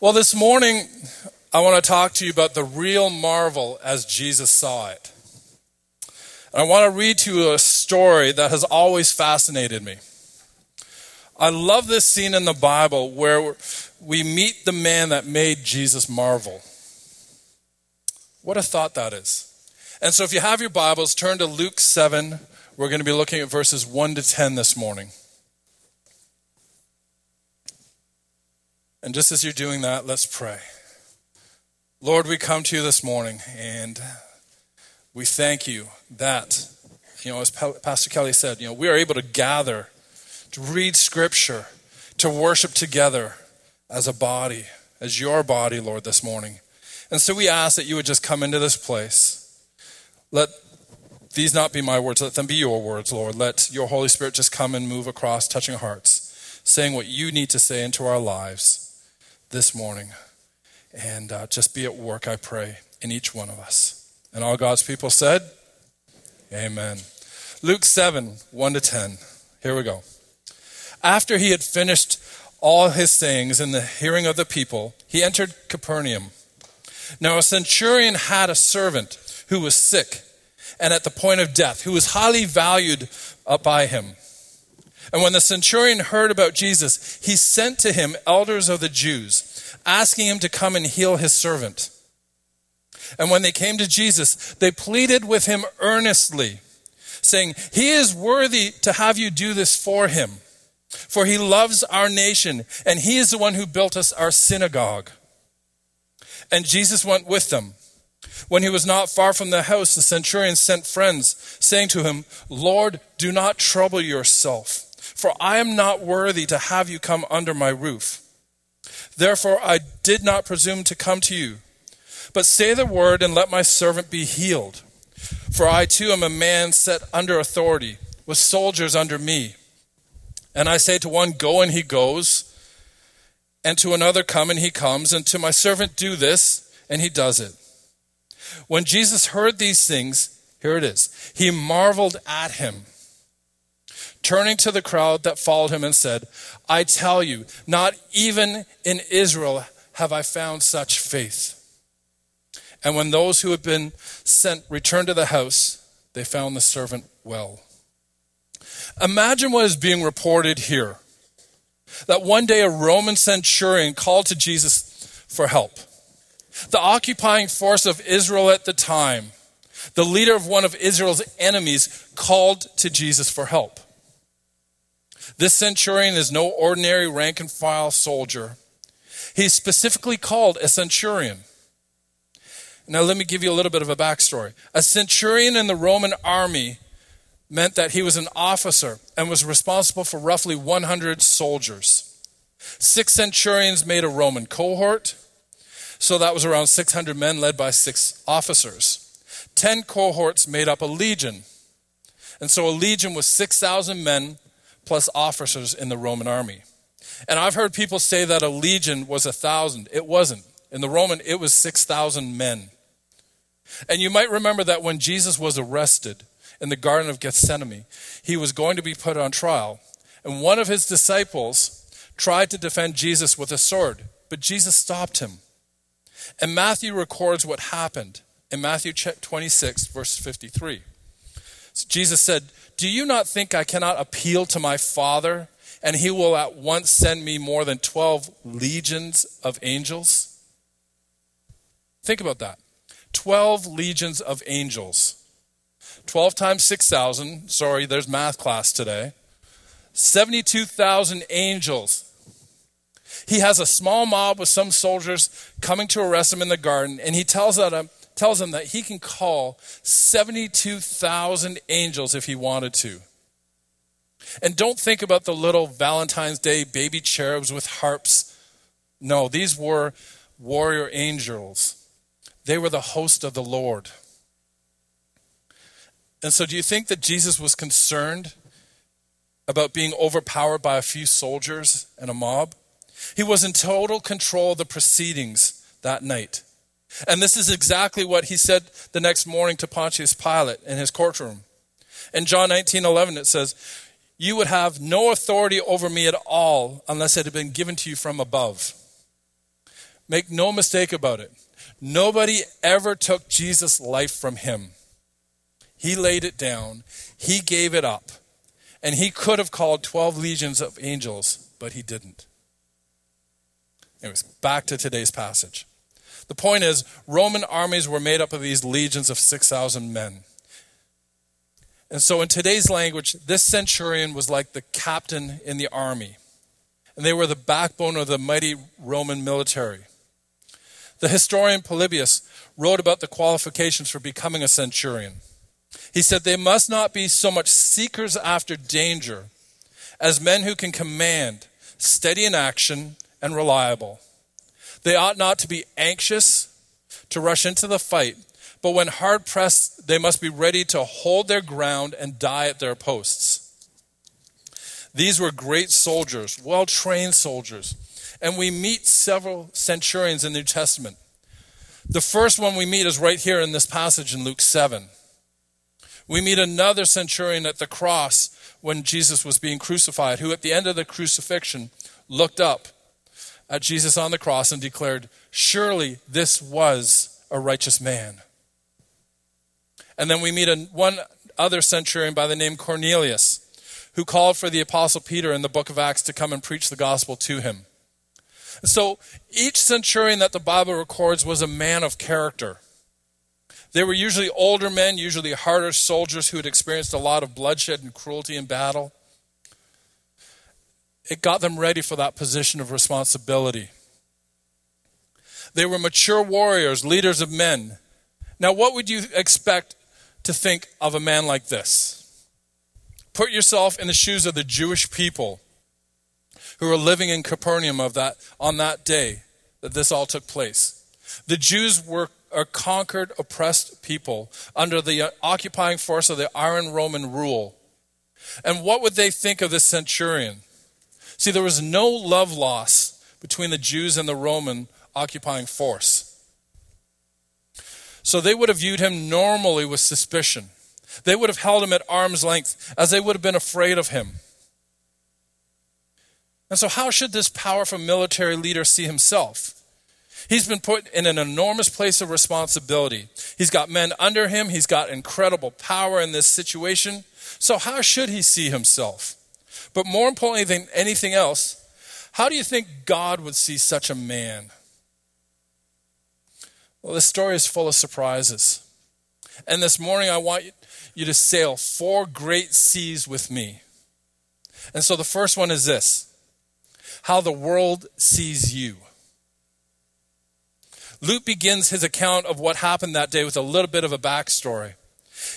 Well, this morning, I want to talk to you about the real marvel as Jesus saw it. And I want to read to you a story that has always fascinated me. I love this scene in the Bible where we meet the man that made Jesus marvel. What a thought that is. And so, if you have your Bibles, turn to Luke 7. We're going to be looking at verses 1 to 10 this morning. And just as you're doing that, let's pray. Lord, we come to you this morning and we thank you that, you know, as Pastor Kelly said, you know, we are able to gather, to read scripture, to worship together as a body, as your body, Lord, this morning. And so we ask that you would just come into this place. Let these not be my words, let them be your words, Lord. Let your Holy Spirit just come and move across, touching hearts, saying what you need to say into our lives this morning. And uh, just be at work, I pray, in each one of us. And all God's people said, Amen. Luke 7 1 to 10. Here we go. After he had finished all his sayings in the hearing of the people, he entered Capernaum. Now, a centurion had a servant who was sick and at the point of death, who was highly valued by him. And when the centurion heard about Jesus, he sent to him elders of the Jews, asking him to come and heal his servant. And when they came to Jesus, they pleaded with him earnestly, saying, He is worthy to have you do this for him, for he loves our nation, and he is the one who built us our synagogue. And Jesus went with them. When he was not far from the house, the centurion sent friends, saying to him, Lord, do not trouble yourself for I am not worthy to have you come under my roof. Therefore, I did not presume to come to you. But say the word and let my servant be healed. For I too am a man set under authority, with soldiers under me. And I say to one, Go, and he goes, and to another, Come, and he comes, and to my servant, Do this, and he does it. When Jesus heard these things, here it is, he marveled at him turning to the crowd that followed him and said, I tell you, not even in Israel have I found such faith. And when those who had been sent returned to the house, they found the servant well. Imagine what is being reported here that one day a Roman centurion called to Jesus for help. The occupying force of Israel at the time, the leader of one of Israel's enemies, called to Jesus for help. This centurion is no ordinary rank and file soldier. He's specifically called a centurion. Now, let me give you a little bit of a backstory. A centurion in the Roman army meant that he was an officer and was responsible for roughly 100 soldiers. Six centurions made a Roman cohort, so that was around 600 men led by six officers. Ten cohorts made up a legion, and so a legion was 6,000 men plus officers in the Roman army. And I've heard people say that a legion was a thousand. It wasn't. In the Roman, it was 6,000 men. And you might remember that when Jesus was arrested in the Garden of Gethsemane, he was going to be put on trial. And one of his disciples tried to defend Jesus with a sword, but Jesus stopped him. And Matthew records what happened in Matthew 26, verse 53. So Jesus said, do you not think I cannot appeal to my Father, and he will at once send me more than 12 legions of angels? Think about that 12 legions of angels. 12 times 6,000. Sorry, there's math class today. 72,000 angels. He has a small mob with some soldiers coming to arrest him in the garden, and he tells them, tells him that he can call 72,000 angels if he wanted to. And don't think about the little Valentine's Day baby cherubs with harps. No, these were warrior angels. They were the host of the Lord. And so, do you think that Jesus was concerned about being overpowered by a few soldiers and a mob? He was in total control of the proceedings that night. And this is exactly what he said the next morning to Pontius Pilate in his courtroom. In John 19 11, it says, You would have no authority over me at all unless it had been given to you from above. Make no mistake about it. Nobody ever took Jesus' life from him. He laid it down, he gave it up, and he could have called 12 legions of angels, but he didn't. Anyways, back to today's passage. The point is, Roman armies were made up of these legions of 6,000 men. And so, in today's language, this centurion was like the captain in the army. And they were the backbone of the mighty Roman military. The historian Polybius wrote about the qualifications for becoming a centurion. He said they must not be so much seekers after danger as men who can command, steady in action, and reliable. They ought not to be anxious to rush into the fight, but when hard pressed, they must be ready to hold their ground and die at their posts. These were great soldiers, well trained soldiers. And we meet several centurions in the New Testament. The first one we meet is right here in this passage in Luke 7. We meet another centurion at the cross when Jesus was being crucified, who at the end of the crucifixion looked up at Jesus on the cross and declared, Surely this was a righteous man. And then we meet a, one other centurion by the name Cornelius, who called for the apostle Peter in the book of Acts to come and preach the gospel to him. So each centurion that the Bible records was a man of character. They were usually older men, usually harder soldiers who had experienced a lot of bloodshed and cruelty in battle. It got them ready for that position of responsibility. They were mature warriors, leaders of men. Now, what would you expect to think of a man like this? Put yourself in the shoes of the Jewish people who were living in Capernaum of that, on that day that this all took place. The Jews were a conquered, oppressed people under the occupying force of the Iron Roman rule. And what would they think of this centurion? See, there was no love loss between the Jews and the Roman occupying force. So they would have viewed him normally with suspicion. They would have held him at arm's length as they would have been afraid of him. And so, how should this powerful military leader see himself? He's been put in an enormous place of responsibility. He's got men under him, he's got incredible power in this situation. So, how should he see himself? But more importantly than anything else, how do you think God would see such a man? Well, this story is full of surprises. And this morning, I want you to sail four great seas with me. And so the first one is this how the world sees you. Luke begins his account of what happened that day with a little bit of a backstory.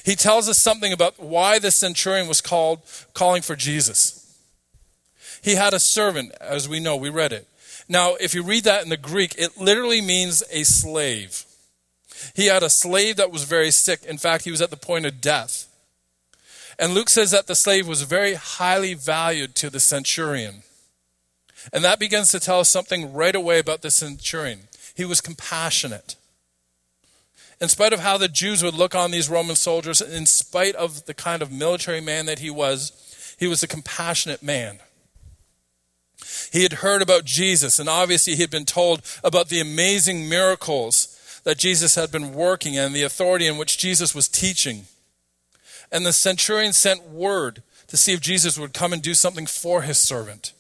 He tells us something about why the centurion was called calling for Jesus. He had a servant, as we know, we read it. Now, if you read that in the Greek, it literally means a slave. He had a slave that was very sick. In fact, he was at the point of death. And Luke says that the slave was very highly valued to the centurion. And that begins to tell us something right away about the centurion. He was compassionate. In spite of how the Jews would look on these Roman soldiers, in spite of the kind of military man that he was, he was a compassionate man. He had heard about Jesus, and obviously he had been told about the amazing miracles that Jesus had been working and the authority in which Jesus was teaching. And the centurion sent word to see if Jesus would come and do something for his servant.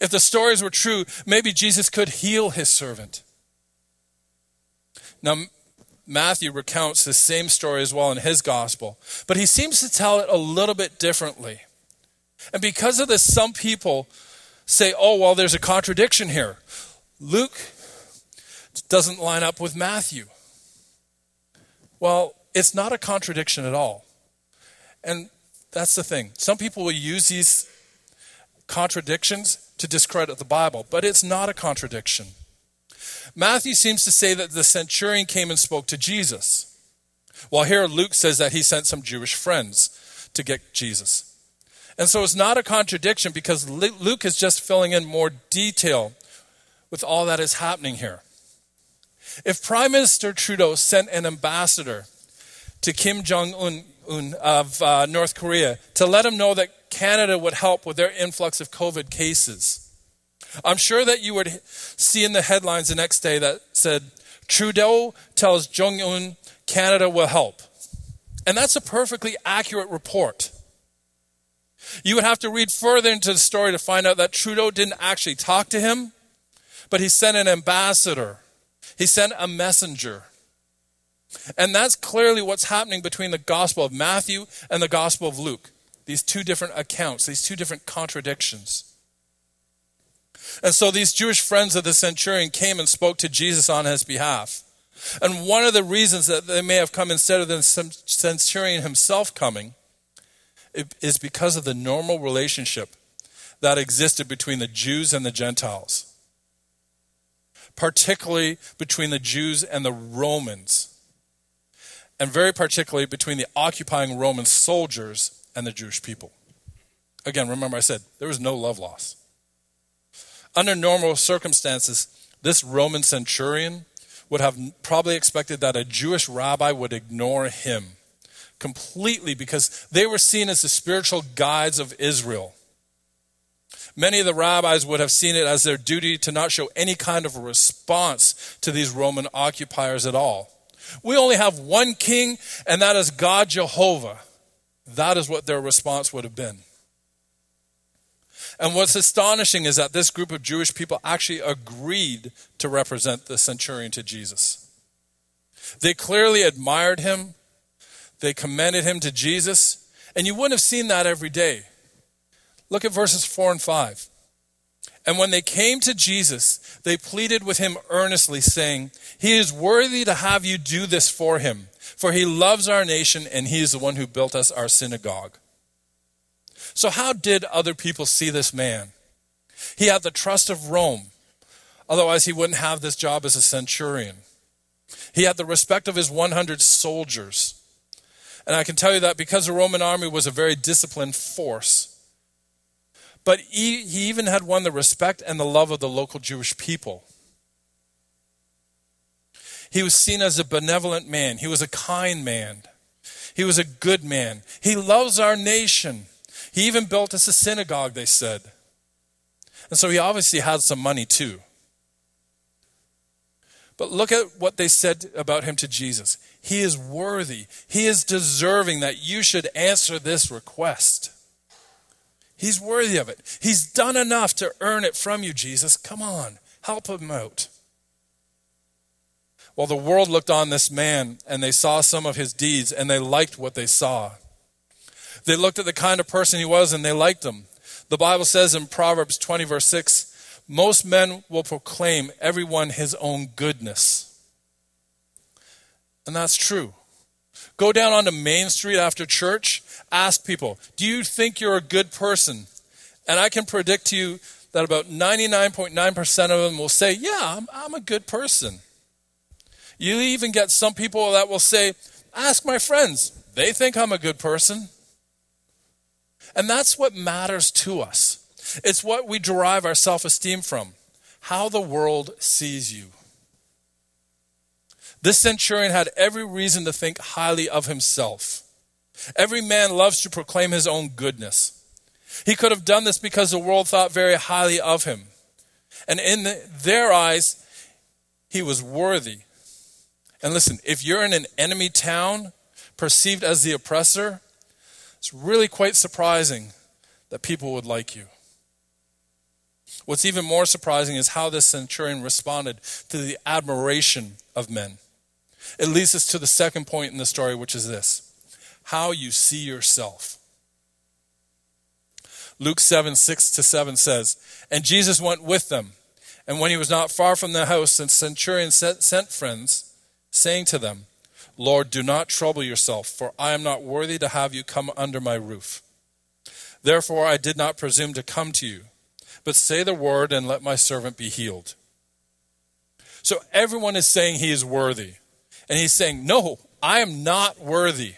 If the stories were true, maybe Jesus could heal his servant. Now, Matthew recounts the same story as well in his gospel, but he seems to tell it a little bit differently. And because of this, some people say, oh, well, there's a contradiction here. Luke doesn't line up with Matthew. Well, it's not a contradiction at all. And that's the thing. Some people will use these contradictions to discredit the Bible, but it's not a contradiction. Matthew seems to say that the centurion came and spoke to Jesus, while here Luke says that he sent some Jewish friends to get Jesus. And so it's not a contradiction because Luke is just filling in more detail with all that is happening here. If Prime Minister Trudeau sent an ambassador to Kim Jong un of uh, North Korea to let him know that Canada would help with their influx of COVID cases, I'm sure that you would see in the headlines the next day that said, Trudeau tells Jong un Canada will help. And that's a perfectly accurate report. You would have to read further into the story to find out that Trudeau didn't actually talk to him, but he sent an ambassador, he sent a messenger. And that's clearly what's happening between the Gospel of Matthew and the Gospel of Luke. These two different accounts, these two different contradictions. And so these Jewish friends of the centurion came and spoke to Jesus on his behalf. And one of the reasons that they may have come instead of the centurion himself coming is because of the normal relationship that existed between the Jews and the Gentiles, particularly between the Jews and the Romans, and very particularly between the occupying Roman soldiers and the Jewish people. Again, remember I said there was no love loss. Under normal circumstances, this Roman centurion would have probably expected that a Jewish rabbi would ignore him completely because they were seen as the spiritual guides of Israel. Many of the rabbis would have seen it as their duty to not show any kind of response to these Roman occupiers at all. We only have one king, and that is God Jehovah. That is what their response would have been. And what's astonishing is that this group of Jewish people actually agreed to represent the centurion to Jesus. They clearly admired him, they commended him to Jesus, and you wouldn't have seen that every day. Look at verses 4 and 5. And when they came to Jesus, they pleaded with him earnestly, saying, He is worthy to have you do this for him, for he loves our nation, and he is the one who built us our synagogue. So, how did other people see this man? He had the trust of Rome. Otherwise, he wouldn't have this job as a centurion. He had the respect of his 100 soldiers. And I can tell you that because the Roman army was a very disciplined force. But he, he even had won the respect and the love of the local Jewish people. He was seen as a benevolent man. He was a kind man. He was a good man. He loves our nation. He even built us a synagogue, they said. And so he obviously had some money too. But look at what they said about him to Jesus. He is worthy, he is deserving that you should answer this request. He's worthy of it. He's done enough to earn it from you, Jesus. Come on, help him out. Well, the world looked on this man and they saw some of his deeds and they liked what they saw. They looked at the kind of person he was and they liked him. The Bible says in Proverbs 20, verse 6, most men will proclaim everyone his own goodness. And that's true. Go down onto Main Street after church, ask people, do you think you're a good person? And I can predict to you that about 99.9% of them will say, yeah, I'm, I'm a good person. You even get some people that will say, ask my friends. They think I'm a good person. And that's what matters to us. It's what we derive our self esteem from how the world sees you. This centurion had every reason to think highly of himself. Every man loves to proclaim his own goodness. He could have done this because the world thought very highly of him. And in the, their eyes, he was worthy. And listen, if you're in an enemy town, perceived as the oppressor, it's really quite surprising that people would like you. What's even more surprising is how this centurion responded to the admiration of men. It leads us to the second point in the story, which is this how you see yourself. Luke 7 6 to 7 says, And Jesus went with them. And when he was not far from the house, the centurion sent friends, saying to them, Lord, do not trouble yourself, for I am not worthy to have you come under my roof. Therefore, I did not presume to come to you, but say the word and let my servant be healed. So everyone is saying he is worthy. And he's saying, No, I am not worthy,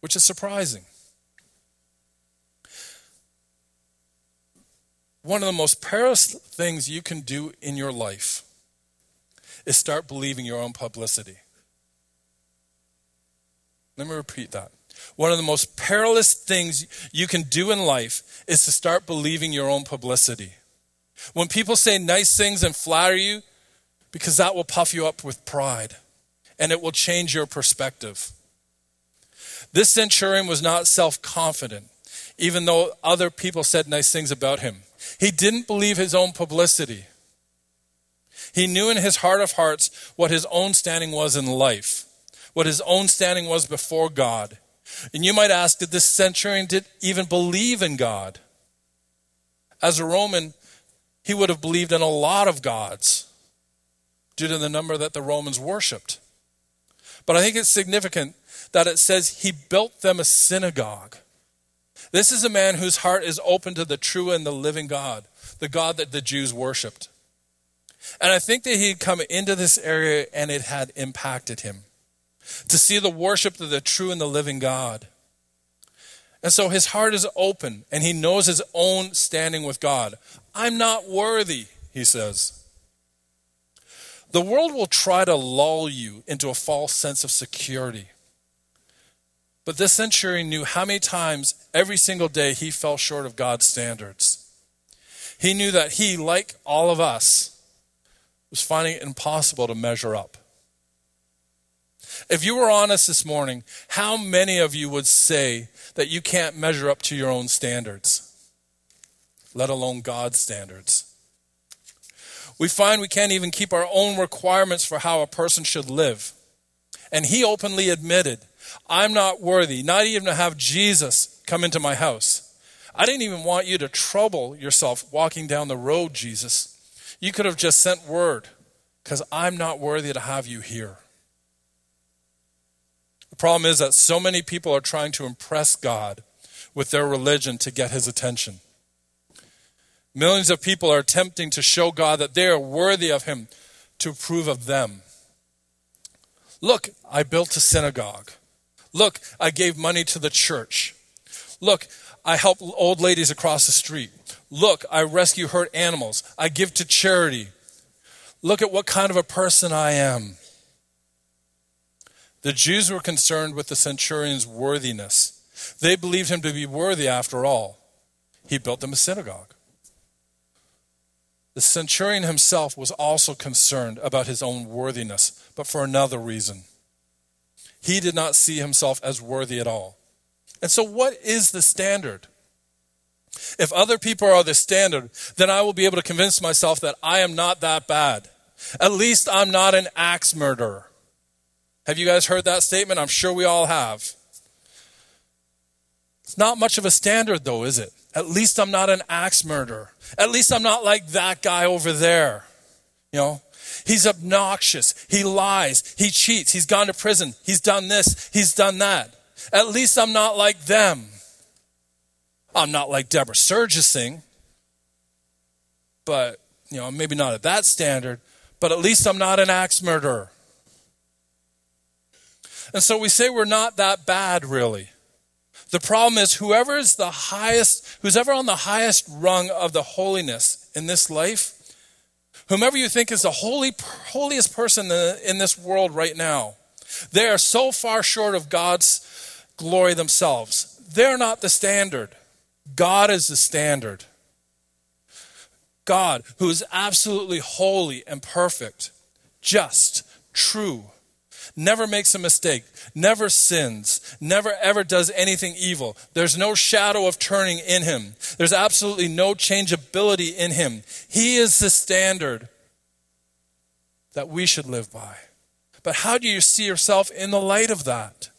which is surprising. One of the most perilous things you can do in your life is start believing your own publicity. Let me repeat that. One of the most perilous things you can do in life is to start believing your own publicity. When people say nice things and flatter you, because that will puff you up with pride and it will change your perspective. This centurion was not self confident, even though other people said nice things about him. He didn't believe his own publicity. He knew in his heart of hearts what his own standing was in life, what his own standing was before God. And you might ask, did this centurion did even believe in God? As a Roman, he would have believed in a lot of gods due to the number that the Romans worshipped. But I think it's significant that it says he built them a synagogue. This is a man whose heart is open to the true and the living God, the God that the Jews worshiped. And I think that he had come into this area and it had impacted him to see the worship of the true and the living God. And so his heart is open and he knows his own standing with God. I'm not worthy, he says. The world will try to lull you into a false sense of security. But this centurion knew how many times every single day he fell short of God's standards. He knew that he, like all of us, was finding it impossible to measure up. If you were honest this morning, how many of you would say that you can't measure up to your own standards, let alone God's standards? We find we can't even keep our own requirements for how a person should live. And he openly admitted, I'm not worthy, not even to have Jesus come into my house. I didn't even want you to trouble yourself walking down the road, Jesus. You could have just sent word because I'm not worthy to have you here. The problem is that so many people are trying to impress God with their religion to get his attention. Millions of people are attempting to show God that they are worthy of him to approve of them. Look, I built a synagogue. Look, I gave money to the church. Look, I help old ladies across the street. Look, I rescue hurt animals. I give to charity. Look at what kind of a person I am. The Jews were concerned with the centurion's worthiness. They believed him to be worthy after all. He built them a synagogue. The centurion himself was also concerned about his own worthiness, but for another reason. He did not see himself as worthy at all. And so, what is the standard? If other people are the standard, then I will be able to convince myself that I am not that bad. At least I'm not an axe murderer. Have you guys heard that statement? I'm sure we all have. It's not much of a standard, though, is it? At least I'm not an axe murderer. At least I'm not like that guy over there. You know, he's obnoxious. He lies. He cheats. He's gone to prison. He's done this. He's done that. At least I'm not like them. I'm not like Deborah Surgising, but, you know, maybe not at that standard, but at least I'm not an axe murderer. And so we say we're not that bad, really. The problem is, whoever is the highest, who's ever on the highest rung of the holiness in this life, whomever you think is the holy, holiest person in this world right now, they are so far short of God's glory themselves. They're not the standard. God is the standard. God, who is absolutely holy and perfect, just, true, never makes a mistake, never sins, never ever does anything evil. There's no shadow of turning in him, there's absolutely no changeability in him. He is the standard that we should live by. But how do you see yourself in the light of that?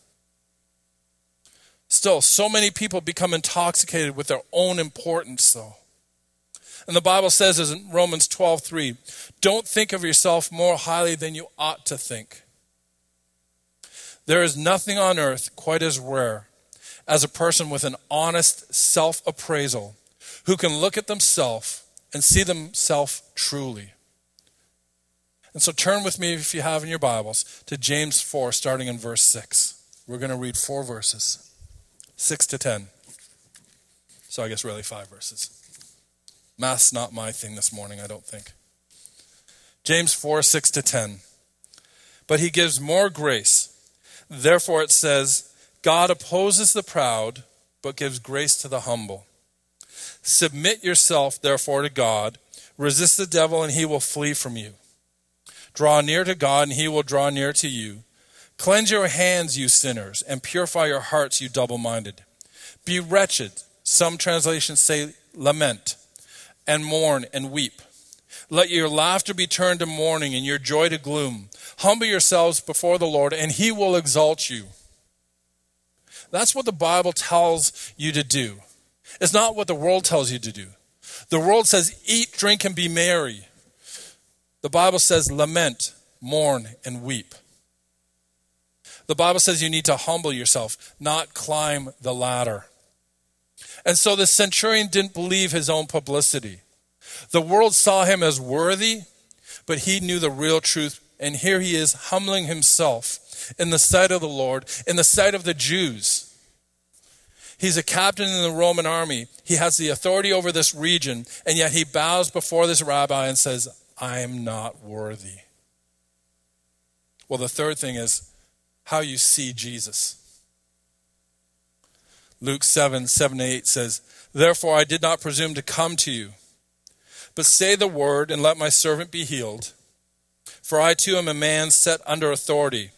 Still, so many people become intoxicated with their own importance, though. And the Bible says in Romans 12 3, don't think of yourself more highly than you ought to think. There is nothing on earth quite as rare as a person with an honest self appraisal who can look at themselves and see themselves truly. And so turn with me, if you have in your Bibles, to James 4, starting in verse 6. We're going to read four verses 6 to 10. So I guess really five verses. Math's not my thing this morning, I don't think. James 4, 6 to 10. But he gives more grace. Therefore, it says, God opposes the proud, but gives grace to the humble. Submit yourself, therefore, to God. Resist the devil, and he will flee from you. Draw near to God, and he will draw near to you. Cleanse your hands, you sinners, and purify your hearts, you double minded. Be wretched. Some translations say lament, and mourn and weep. Let your laughter be turned to mourning, and your joy to gloom. Humble yourselves before the Lord, and he will exalt you. That's what the Bible tells you to do. It's not what the world tells you to do. The world says, eat, drink, and be merry. The Bible says, lament, mourn, and weep. The Bible says you need to humble yourself, not climb the ladder. And so the centurion didn't believe his own publicity. The world saw him as worthy, but he knew the real truth. And here he is humbling himself in the sight of the Lord, in the sight of the Jews. He's a captain in the Roman army. He has the authority over this region, and yet he bows before this rabbi and says, I am not worthy. Well, the third thing is how you see Jesus. Luke 7 7 8 says, Therefore I did not presume to come to you, but say the word, and let my servant be healed. For I too am a man set under authority,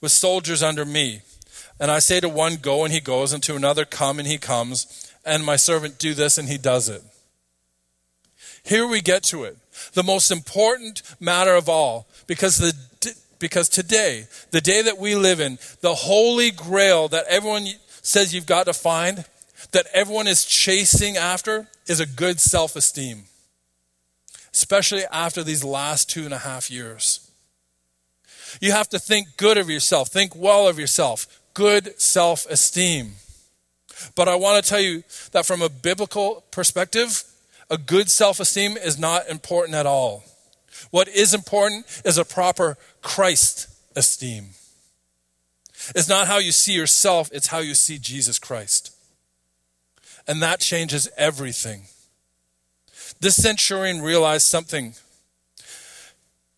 with soldiers under me. And I say to one, Go, and he goes, and to another, Come, and he comes, and my servant, Do this, and he does it. Here we get to it. The most important matter of all, because the because today, the day that we live in, the holy grail that everyone says you've got to find, that everyone is chasing after, is a good self esteem. Especially after these last two and a half years. You have to think good of yourself, think well of yourself, good self esteem. But I want to tell you that from a biblical perspective, a good self esteem is not important at all. What is important is a proper Christ esteem. It's not how you see yourself, it's how you see Jesus Christ. And that changes everything. This centurion realized something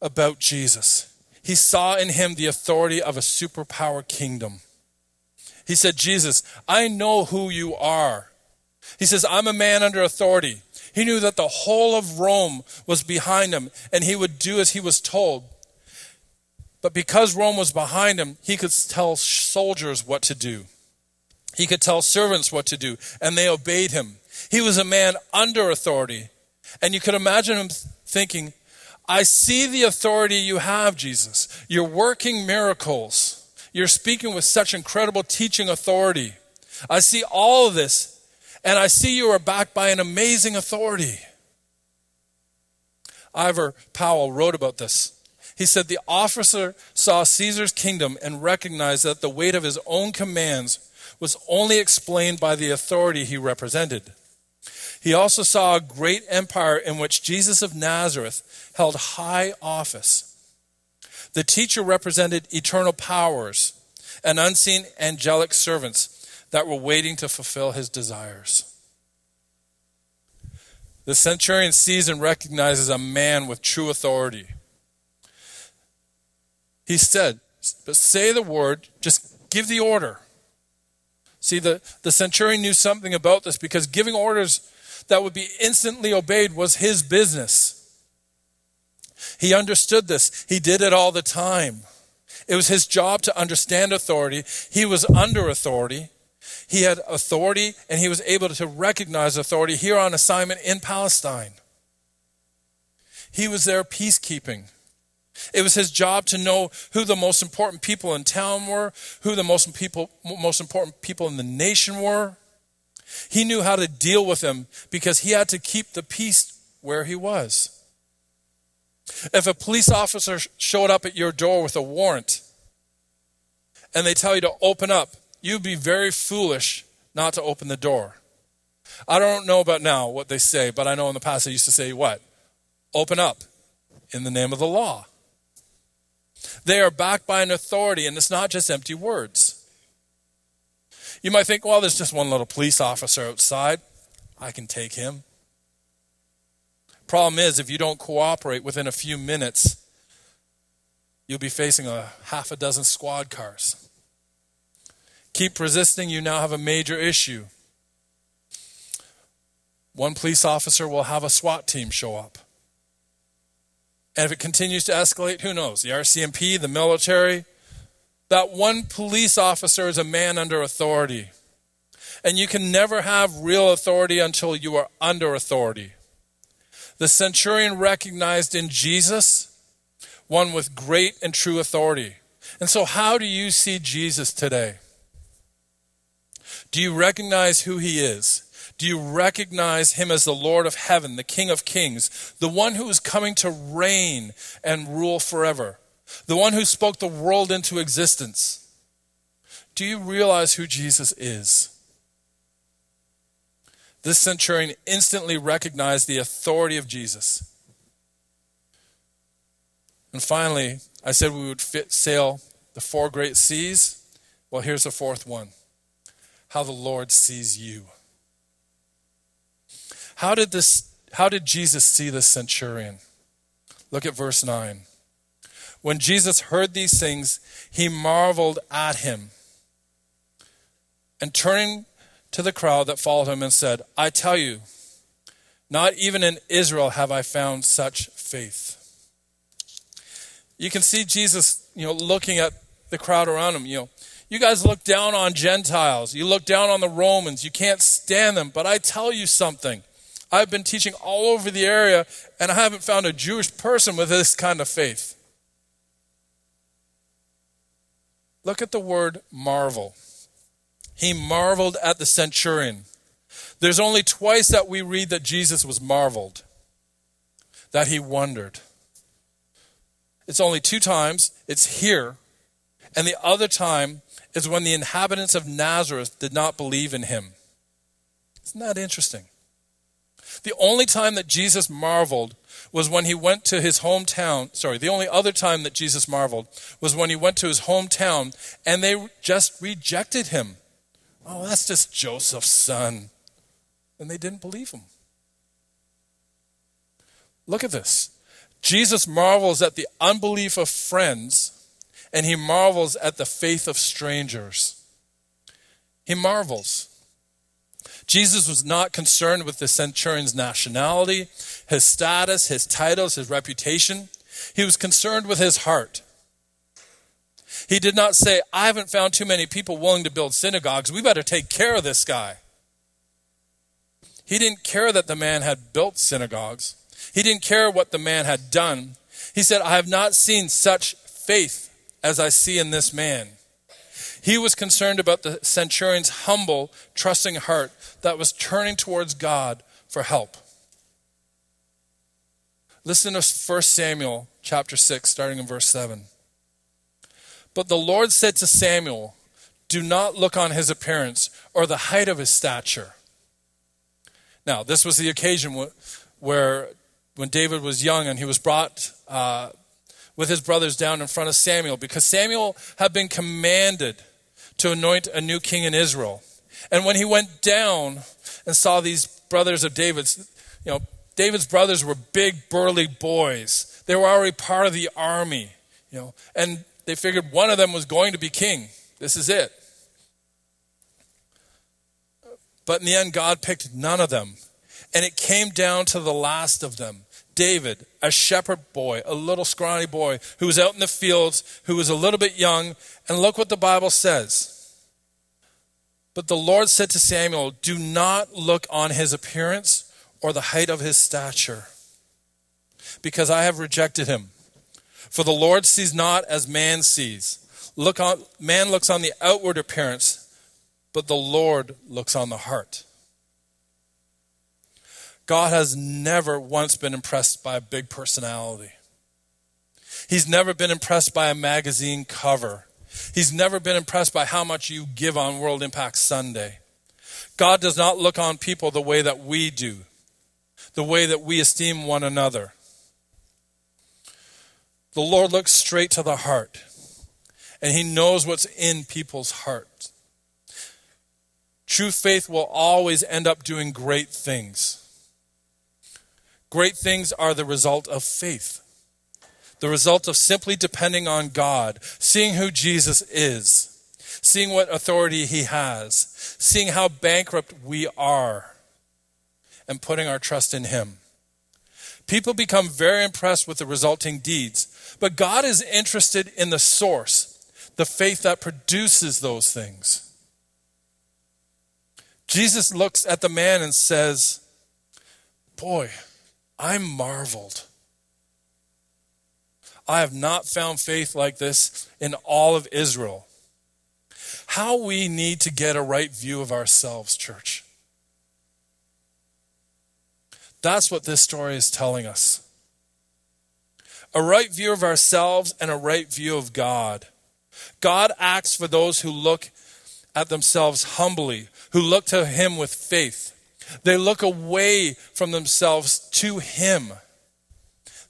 about Jesus. He saw in him the authority of a superpower kingdom. He said, Jesus, I know who you are. He says, I'm a man under authority. He knew that the whole of Rome was behind him and he would do as he was told. But because Rome was behind him, he could tell soldiers what to do. He could tell servants what to do, and they obeyed him. He was a man under authority. And you could imagine him thinking, I see the authority you have, Jesus. You're working miracles. You're speaking with such incredible teaching authority. I see all of this, and I see you are backed by an amazing authority. Ivor Powell wrote about this. He said, The officer saw Caesar's kingdom and recognized that the weight of his own commands was only explained by the authority he represented. He also saw a great empire in which Jesus of Nazareth held high office. The teacher represented eternal powers and unseen angelic servants that were waiting to fulfill his desires. The centurion sees and recognizes a man with true authority. He said, But say the word, just give the order. See, the, the centurion knew something about this because giving orders that would be instantly obeyed was his business. He understood this. He did it all the time. It was his job to understand authority. He was under authority. He had authority and he was able to recognize authority here on assignment in Palestine. He was there peacekeeping. It was his job to know who the most important people in town were, who the most, people, most important people in the nation were. He knew how to deal with them because he had to keep the peace where he was. If a police officer showed up at your door with a warrant and they tell you to open up, you'd be very foolish not to open the door. I don't know about now what they say, but I know in the past they used to say what? Open up in the name of the law. They are backed by an authority, and it's not just empty words. You might think, well, there's just one little police officer outside. I can take him. Problem is, if you don't cooperate within a few minutes, you'll be facing a half a dozen squad cars. Keep resisting, you now have a major issue. One police officer will have a SWAT team show up. And if it continues to escalate, who knows? The RCMP, the military. That one police officer is a man under authority. And you can never have real authority until you are under authority. The centurion recognized in Jesus one with great and true authority. And so, how do you see Jesus today? Do you recognize who he is? Do you recognize him as the Lord of heaven, the King of kings, the one who is coming to reign and rule forever, the one who spoke the world into existence? Do you realize who Jesus is? This centurion instantly recognized the authority of Jesus. And finally, I said we would fit, sail the four great seas. Well, here's the fourth one how the Lord sees you. How did this how did Jesus see this centurion? Look at verse 9. When Jesus heard these things, he marveled at him. And turning to the crowd that followed him and said, I tell you, not even in Israel have I found such faith. You can see Jesus, you know, looking at the crowd around him, you know, you guys look down on Gentiles. You look down on the Romans. You can't stand them. But I tell you something. I've been teaching all over the area, and I haven't found a Jewish person with this kind of faith. Look at the word marvel. He marveled at the centurion. There's only twice that we read that Jesus was marveled, that he wondered. It's only two times. It's here. And the other time is when the inhabitants of Nazareth did not believe in him. Isn't that interesting? The only time that Jesus marveled was when he went to his hometown. Sorry, the only other time that Jesus marveled was when he went to his hometown and they just rejected him. Oh, that's just Joseph's son. And they didn't believe him. Look at this. Jesus marvels at the unbelief of friends, and he marvels at the faith of strangers. He marvels. Jesus was not concerned with the centurion's nationality, his status, his titles, his reputation. He was concerned with his heart. He did not say, I haven't found too many people willing to build synagogues. We better take care of this guy. He didn't care that the man had built synagogues. He didn't care what the man had done. He said, I have not seen such faith as I see in this man. He was concerned about the centurion's humble, trusting heart that was turning towards God for help. Listen to 1 Samuel chapter 6, starting in verse 7. But the Lord said to Samuel, Do not look on his appearance or the height of his stature. Now, this was the occasion where when David was young and he was brought uh, with his brothers down in front of Samuel because Samuel had been commanded to anoint a new king in Israel. And when he went down and saw these brothers of David's, you know, David's brothers were big, burly boys. They were already part of the army, you know, and they figured one of them was going to be king. This is it. But in the end, God picked none of them. And it came down to the last of them. David, a shepherd boy, a little scrawny boy who was out in the fields, who was a little bit young. And look what the Bible says. But the Lord said to Samuel, Do not look on his appearance or the height of his stature, because I have rejected him. For the Lord sees not as man sees. Look on, man looks on the outward appearance, but the Lord looks on the heart. God has never once been impressed by a big personality. He's never been impressed by a magazine cover. He's never been impressed by how much you give on World Impact Sunday. God does not look on people the way that we do, the way that we esteem one another. The Lord looks straight to the heart, and He knows what's in people's hearts. True faith will always end up doing great things. Great things are the result of faith, the result of simply depending on God, seeing who Jesus is, seeing what authority he has, seeing how bankrupt we are, and putting our trust in him. People become very impressed with the resulting deeds. But God is interested in the source, the faith that produces those things. Jesus looks at the man and says, Boy, I'm marveled. I have not found faith like this in all of Israel. How we need to get a right view of ourselves, church. That's what this story is telling us. A right view of ourselves and a right view of God. God acts for those who look at themselves humbly, who look to Him with faith. They look away from themselves to Him.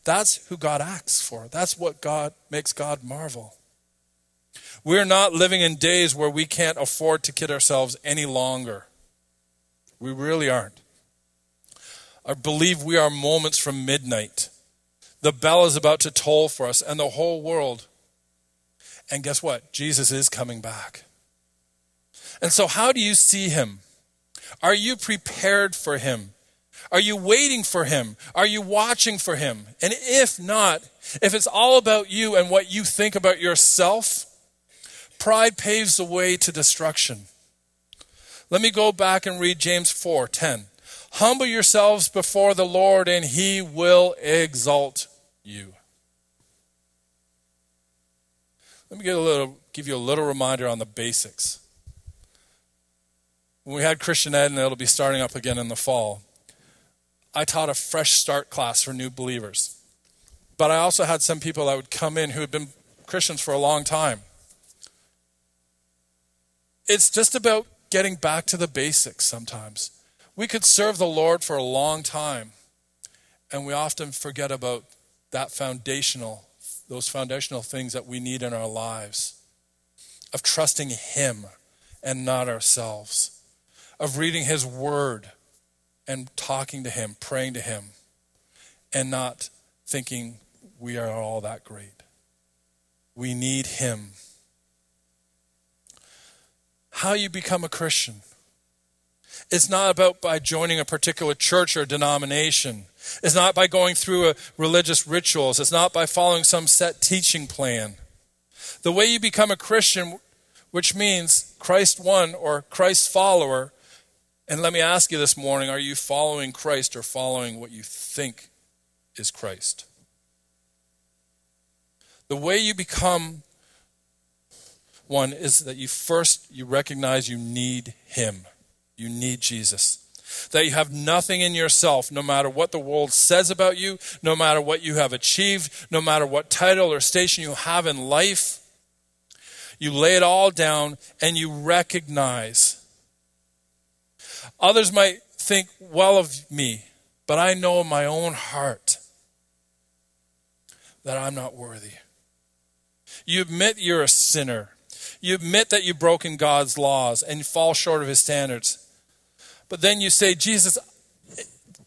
That's who God acts for. That's what God makes God marvel. We're not living in days where we can't afford to kid ourselves any longer. We really aren't. I believe we are moments from midnight. The bell is about to toll for us and the whole world. And guess what? Jesus is coming back. And so, how do you see him? Are you prepared for him? Are you waiting for him? Are you watching for him? And if not, if it's all about you and what you think about yourself, pride paves the way to destruction. Let me go back and read James 4:10. Humble yourselves before the Lord and he will exalt you. Let me get a little, give you a little reminder on the basics. When we had Christian Ed, and it'll be starting up again in the fall, I taught a fresh start class for new believers. But I also had some people that would come in who had been Christians for a long time. It's just about getting back to the basics sometimes. We could serve the Lord for a long time, and we often forget about that foundational, those foundational things that we need in our lives of trusting Him and not ourselves, of reading His Word and talking to Him, praying to Him, and not thinking we are all that great. We need Him. How you become a Christian. It's not about by joining a particular church or denomination. It's not by going through religious rituals. It's not by following some set teaching plan. The way you become a Christian, which means Christ one or Christ follower, and let me ask you this morning are you following Christ or following what you think is Christ? The way you become one is that you first you recognize you need him. You need Jesus. That you have nothing in yourself, no matter what the world says about you, no matter what you have achieved, no matter what title or station you have in life. You lay it all down and you recognize Others might think well of me, but I know in my own heart that I'm not worthy. You admit you're a sinner. You admit that you've broken God's laws and you fall short of his standards. But then you say, Jesus,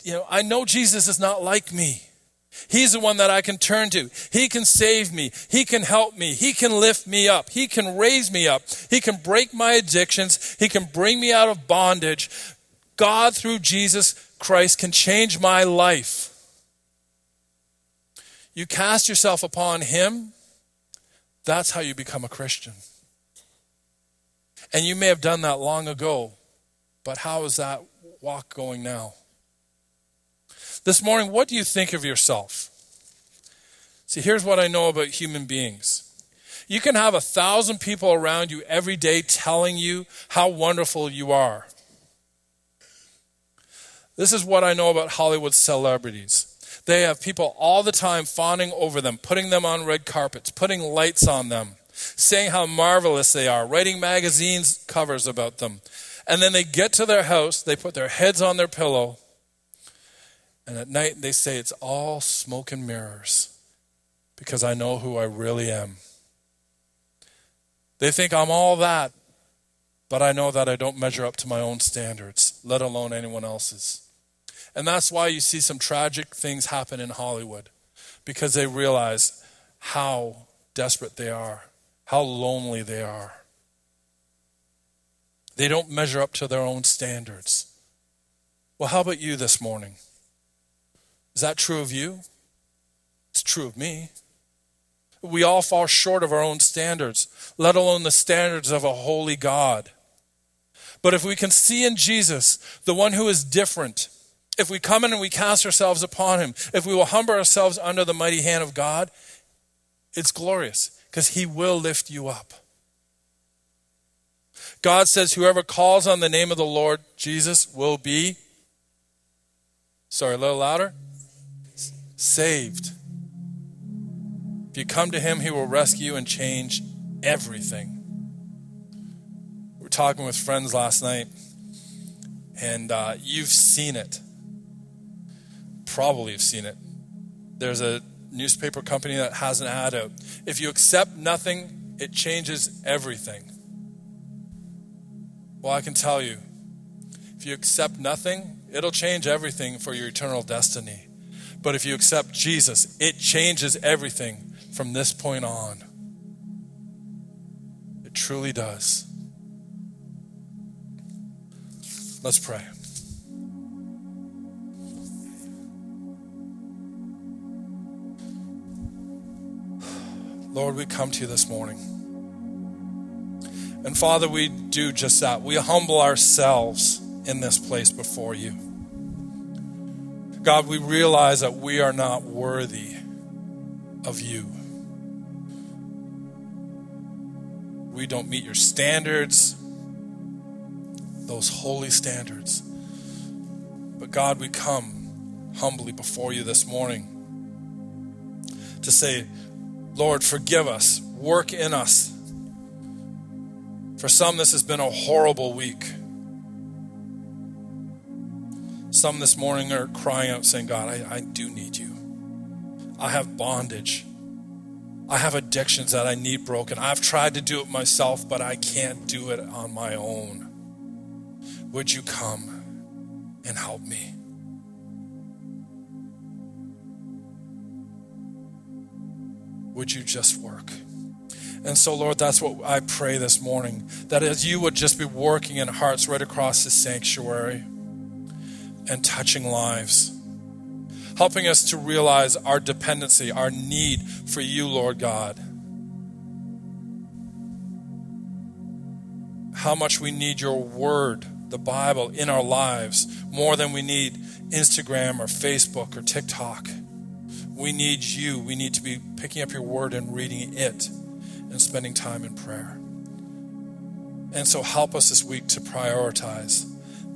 you know, I know Jesus is not like me. He's the one that I can turn to. He can save me. He can help me. He can lift me up. He can raise me up. He can break my addictions. He can bring me out of bondage. God, through Jesus Christ, can change my life. You cast yourself upon Him, that's how you become a Christian. And you may have done that long ago, but how is that walk going now? This morning, what do you think of yourself? See, here's what I know about human beings. You can have a thousand people around you every day telling you how wonderful you are. This is what I know about Hollywood celebrities. They have people all the time fawning over them, putting them on red carpets, putting lights on them, saying how marvelous they are, writing magazines covers about them. And then they get to their house, they put their heads on their pillow, and at night they say, It's all smoke and mirrors because I know who I really am. They think I'm all that, but I know that I don't measure up to my own standards, let alone anyone else's. And that's why you see some tragic things happen in Hollywood because they realize how desperate they are, how lonely they are. They don't measure up to their own standards. Well, how about you this morning? Is that true of you? It's true of me. We all fall short of our own standards, let alone the standards of a holy God. But if we can see in Jesus the one who is different, if we come in and we cast ourselves upon him, if we will humble ourselves under the mighty hand of God, it's glorious because he will lift you up. God says, Whoever calls on the name of the Lord Jesus will be, sorry, a little louder, saved. If you come to him, he will rescue and change everything. We were talking with friends last night, and uh, you've seen it. Probably have seen it. There's a newspaper company that has an ad out. If you accept nothing, it changes everything. Well, I can tell you, if you accept nothing, it'll change everything for your eternal destiny. But if you accept Jesus, it changes everything from this point on. It truly does. Let's pray. Lord, we come to you this morning. And Father, we do just that. We humble ourselves in this place before you. God, we realize that we are not worthy of you. We don't meet your standards, those holy standards. But God, we come humbly before you this morning to say, Lord, forgive us, work in us. For some, this has been a horrible week. Some this morning are crying out, saying, God, I, I do need you. I have bondage. I have addictions that I need broken. I've tried to do it myself, but I can't do it on my own. Would you come and help me? Would you just work? And so, Lord, that's what I pray this morning that as you would just be working in hearts right across the sanctuary and touching lives, helping us to realize our dependency, our need for you, Lord God. How much we need your word, the Bible, in our lives more than we need Instagram or Facebook or TikTok. We need you. We need to be picking up your word and reading it and spending time in prayer. And so help us this week to prioritize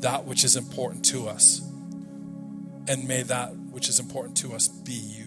that which is important to us. And may that which is important to us be you.